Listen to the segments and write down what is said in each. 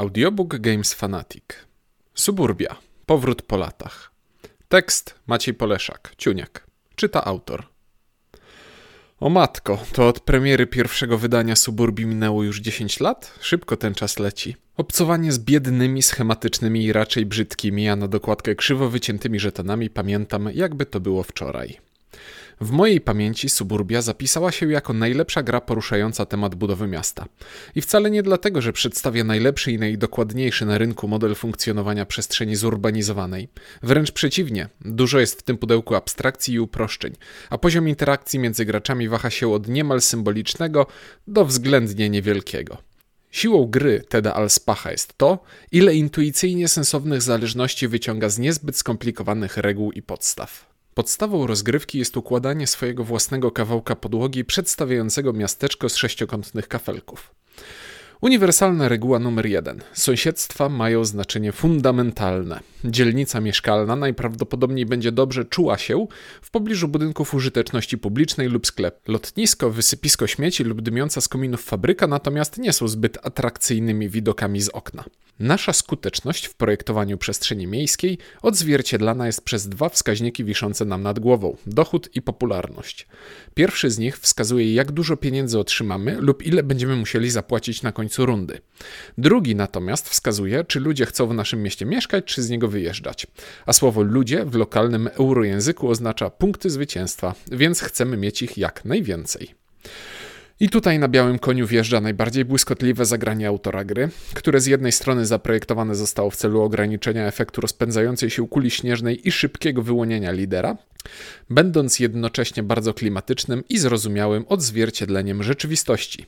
Audiobook Games Fanatic. Suburbia. Powrót po latach. Tekst Maciej Poleszak. Ciuniek. Czyta autor. O matko, to od premiery pierwszego wydania Suburbii minęło już 10 lat? Szybko ten czas leci. Obcowanie z biednymi, schematycznymi i raczej brzydkimi, a na dokładkę krzywo wyciętymi żetonami pamiętam, jakby to było wczoraj. W mojej pamięci Suburbia zapisała się jako najlepsza gra poruszająca temat budowy miasta. I wcale nie dlatego, że przedstawia najlepszy i najdokładniejszy na rynku model funkcjonowania przestrzeni zurbanizowanej. Wręcz przeciwnie, dużo jest w tym pudełku abstrakcji i uproszczeń, a poziom interakcji między graczami waha się od niemal symbolicznego do względnie niewielkiego. Siłą gry Teda Alspacha jest to, ile intuicyjnie sensownych zależności wyciąga z niezbyt skomplikowanych reguł i podstaw. Podstawą rozgrywki jest układanie swojego własnego kawałka podłogi przedstawiającego miasteczko z sześciokątnych kafelków. Uniwersalna reguła numer jeden. Sąsiedztwa mają znaczenie fundamentalne. Dzielnica mieszkalna najprawdopodobniej będzie dobrze czuła się w pobliżu budynków użyteczności publicznej lub sklep. Lotnisko, wysypisko śmieci lub dymiąca z kominów fabryka natomiast nie są zbyt atrakcyjnymi widokami z okna. Nasza skuteczność w projektowaniu przestrzeni miejskiej odzwierciedlana jest przez dwa wskaźniki wiszące nam nad głową dochód i popularność. Pierwszy z nich wskazuje, jak dużo pieniędzy otrzymamy lub ile będziemy musieli zapłacić na końcu rundy. Drugi natomiast wskazuje, czy ludzie chcą w naszym mieście mieszkać, czy z niego wyjeżdżać. A słowo ludzie w lokalnym eurojęzyku oznacza punkty zwycięstwa, więc chcemy mieć ich jak najwięcej. I tutaj na białym koniu wjeżdża najbardziej błyskotliwe zagranie autora gry, które z jednej strony zaprojektowane zostało w celu ograniczenia efektu rozpędzającej się kuli śnieżnej i szybkiego wyłonienia lidera, będąc jednocześnie bardzo klimatycznym i zrozumiałym odzwierciedleniem rzeczywistości.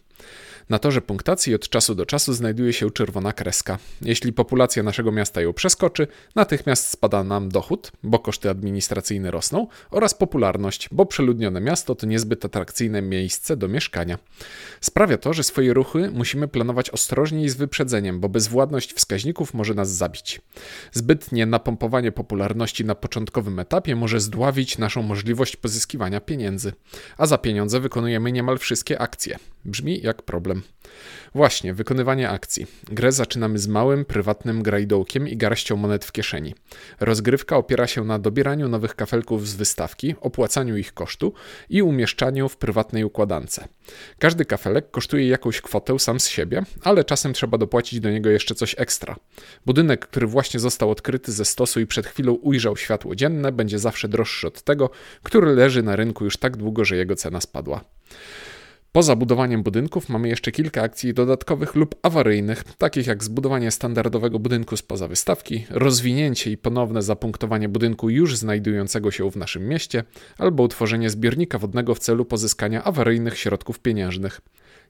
Na torze punktacji od czasu do czasu znajduje się czerwona kreska. Jeśli populacja naszego miasta ją przeskoczy, natychmiast spada nam dochód, bo koszty administracyjne rosną, oraz popularność, bo przeludnione miasto to niezbyt atrakcyjne miejsce do mieszkania. Sprawia to, że swoje ruchy musimy planować ostrożnie i z wyprzedzeniem, bo bezwładność wskaźników może nas zabić. Zbytnie napompowanie popularności na początkowym etapie może zdławić naszą możliwość pozyskiwania pieniędzy, a za pieniądze wykonujemy niemal wszystkie akcje. Brzmi jak problem. Właśnie, wykonywanie akcji. Grę zaczynamy z małym, prywatnym grajdołkiem i garścią monet w kieszeni. Rozgrywka opiera się na dobieraniu nowych kafelków z wystawki, opłacaniu ich kosztu i umieszczaniu w prywatnej układance. Każdy kafelek kosztuje jakąś kwotę sam z siebie, ale czasem trzeba dopłacić do niego jeszcze coś ekstra. Budynek, który właśnie został odkryty ze stosu i przed chwilą ujrzał światło dzienne, będzie zawsze droższy od tego, który leży na rynku już tak długo, że jego cena spadła. Poza budowaniem budynków mamy jeszcze kilka akcji dodatkowych lub awaryjnych, takich jak zbudowanie standardowego budynku spoza wystawki, rozwinięcie i ponowne zapunktowanie budynku już znajdującego się w naszym mieście, albo utworzenie zbiornika wodnego w celu pozyskania awaryjnych środków pieniężnych.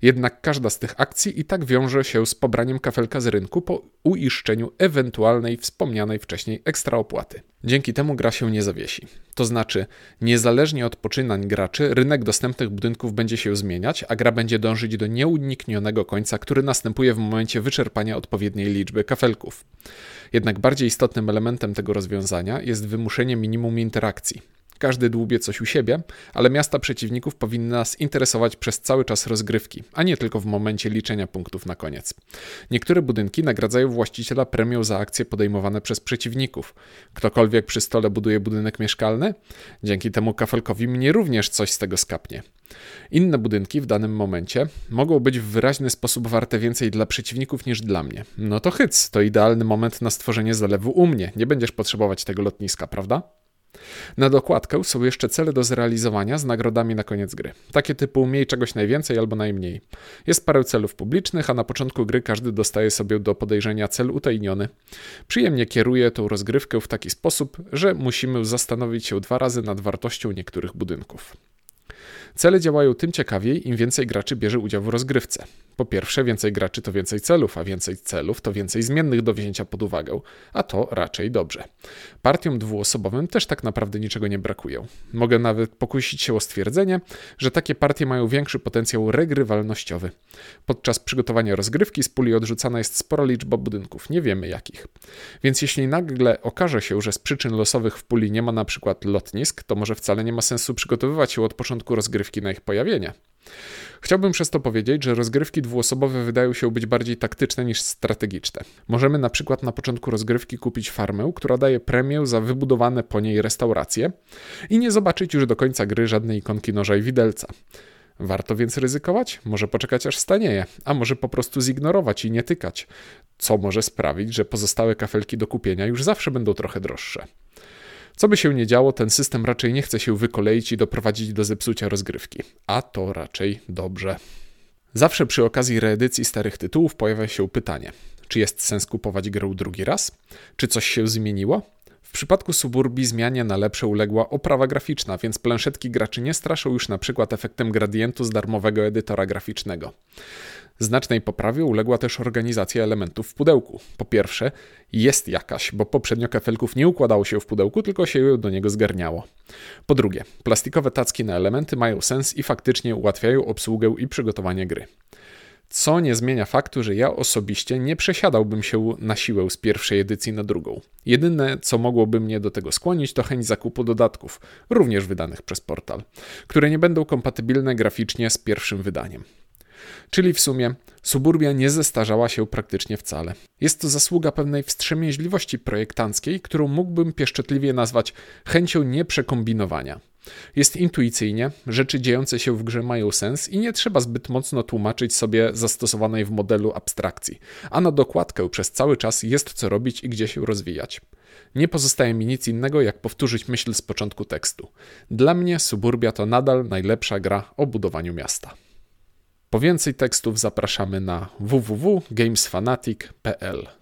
Jednak każda z tych akcji i tak wiąże się z pobraniem kafelka z rynku po uiszczeniu ewentualnej wspomnianej wcześniej ekstra opłaty. Dzięki temu gra się nie zawiesi. To znaczy, niezależnie od poczynań graczy, rynek dostępnych budynków będzie się zmieniać, a gra będzie dążyć do nieuniknionego końca, który następuje w momencie wyczerpania odpowiedniej liczby kafelków. Jednak bardziej istotnym elementem tego rozwiązania jest wymuszenie minimum interakcji. Każdy dłubie coś u siebie, ale miasta przeciwników powinny nas interesować przez cały czas rozgrywki, a nie tylko w momencie liczenia punktów na koniec. Niektóre budynki nagradzają właściciela premią za akcje podejmowane przez przeciwników. Ktokolwiek przy stole buduje budynek mieszkalny? Dzięki temu kafelkowi mnie również coś z tego skapnie. Inne budynki w danym momencie mogą być w wyraźny sposób warte więcej dla przeciwników niż dla mnie. No to hyc, to idealny moment na stworzenie zalewu u mnie. Nie będziesz potrzebować tego lotniska, prawda? Na dokładkę są jeszcze cele do zrealizowania z nagrodami na koniec gry. Takie typu miej czegoś najwięcej albo najmniej. Jest parę celów publicznych, a na początku gry każdy dostaje sobie do podejrzenia cel utajniony. Przyjemnie kieruje tą rozgrywkę w taki sposób, że musimy zastanowić się dwa razy nad wartością niektórych budynków. Cele działają tym ciekawiej, im więcej graczy bierze udział w rozgrywce. Po pierwsze, więcej graczy to więcej celów, a więcej celów to więcej zmiennych do wzięcia pod uwagę, a to raczej dobrze. Partiom dwuosobowym też tak naprawdę niczego nie brakuje. Mogę nawet pokusić się o stwierdzenie, że takie partie mają większy potencjał regrywalnościowy. Podczas przygotowania rozgrywki z puli odrzucana jest spora liczba budynków, nie wiemy jakich. Więc jeśli nagle okaże się, że z przyczyn losowych w puli nie ma na przykład lotnisk, to może wcale nie ma sensu przygotowywać się od początku rozgrywki na ich pojawienie. Chciałbym przez to powiedzieć, że rozgrywki dwuosobowe wydają się być bardziej taktyczne niż strategiczne. Możemy na przykład na początku rozgrywki kupić farmę, która daje premię za wybudowane po niej restauracje i nie zobaczyć już do końca gry żadnej ikonki noża i widelca. Warto więc ryzykować? Może poczekać aż stanieje, a może po prostu zignorować i nie tykać, co może sprawić, że pozostałe kafelki do kupienia już zawsze będą trochę droższe. Co by się nie działo, ten system raczej nie chce się wykoleić i doprowadzić do zepsucia rozgrywki, a to raczej dobrze. Zawsze przy okazji reedycji starych tytułów pojawia się pytanie: czy jest sens kupować grę drugi raz? Czy coś się zmieniło? W przypadku Suburbii zmianie na lepsze uległa oprawa graficzna, więc planszetki graczy nie straszą już na przykład efektem gradientu z darmowego edytora graficznego. Znacznej poprawie uległa też organizacja elementów w pudełku. Po pierwsze, jest jakaś, bo poprzednio kafelków nie układało się w pudełku, tylko się do niego zgarniało. Po drugie, plastikowe tacki na elementy mają sens i faktycznie ułatwiają obsługę i przygotowanie gry co nie zmienia faktu, że ja osobiście nie przesiadałbym się na siłę z pierwszej edycji na drugą. Jedyne, co mogłoby mnie do tego skłonić, to chęć zakupu dodatków, również wydanych przez portal, które nie będą kompatybilne graficznie z pierwszym wydaniem. Czyli w sumie suburbia nie zestarzała się praktycznie wcale. Jest to zasługa pewnej wstrzemięźliwości projektanckiej, którą mógłbym pieszczotliwie nazwać chęcią nieprzekombinowania. Jest intuicyjnie, rzeczy dziejące się w grze mają sens i nie trzeba zbyt mocno tłumaczyć sobie zastosowanej w modelu abstrakcji, a na dokładkę przez cały czas jest co robić i gdzie się rozwijać. Nie pozostaje mi nic innego, jak powtórzyć myśl z początku tekstu. Dla mnie Suburbia to nadal najlepsza gra o budowaniu miasta. Po więcej tekstów zapraszamy na www.gamesfanatic.pl.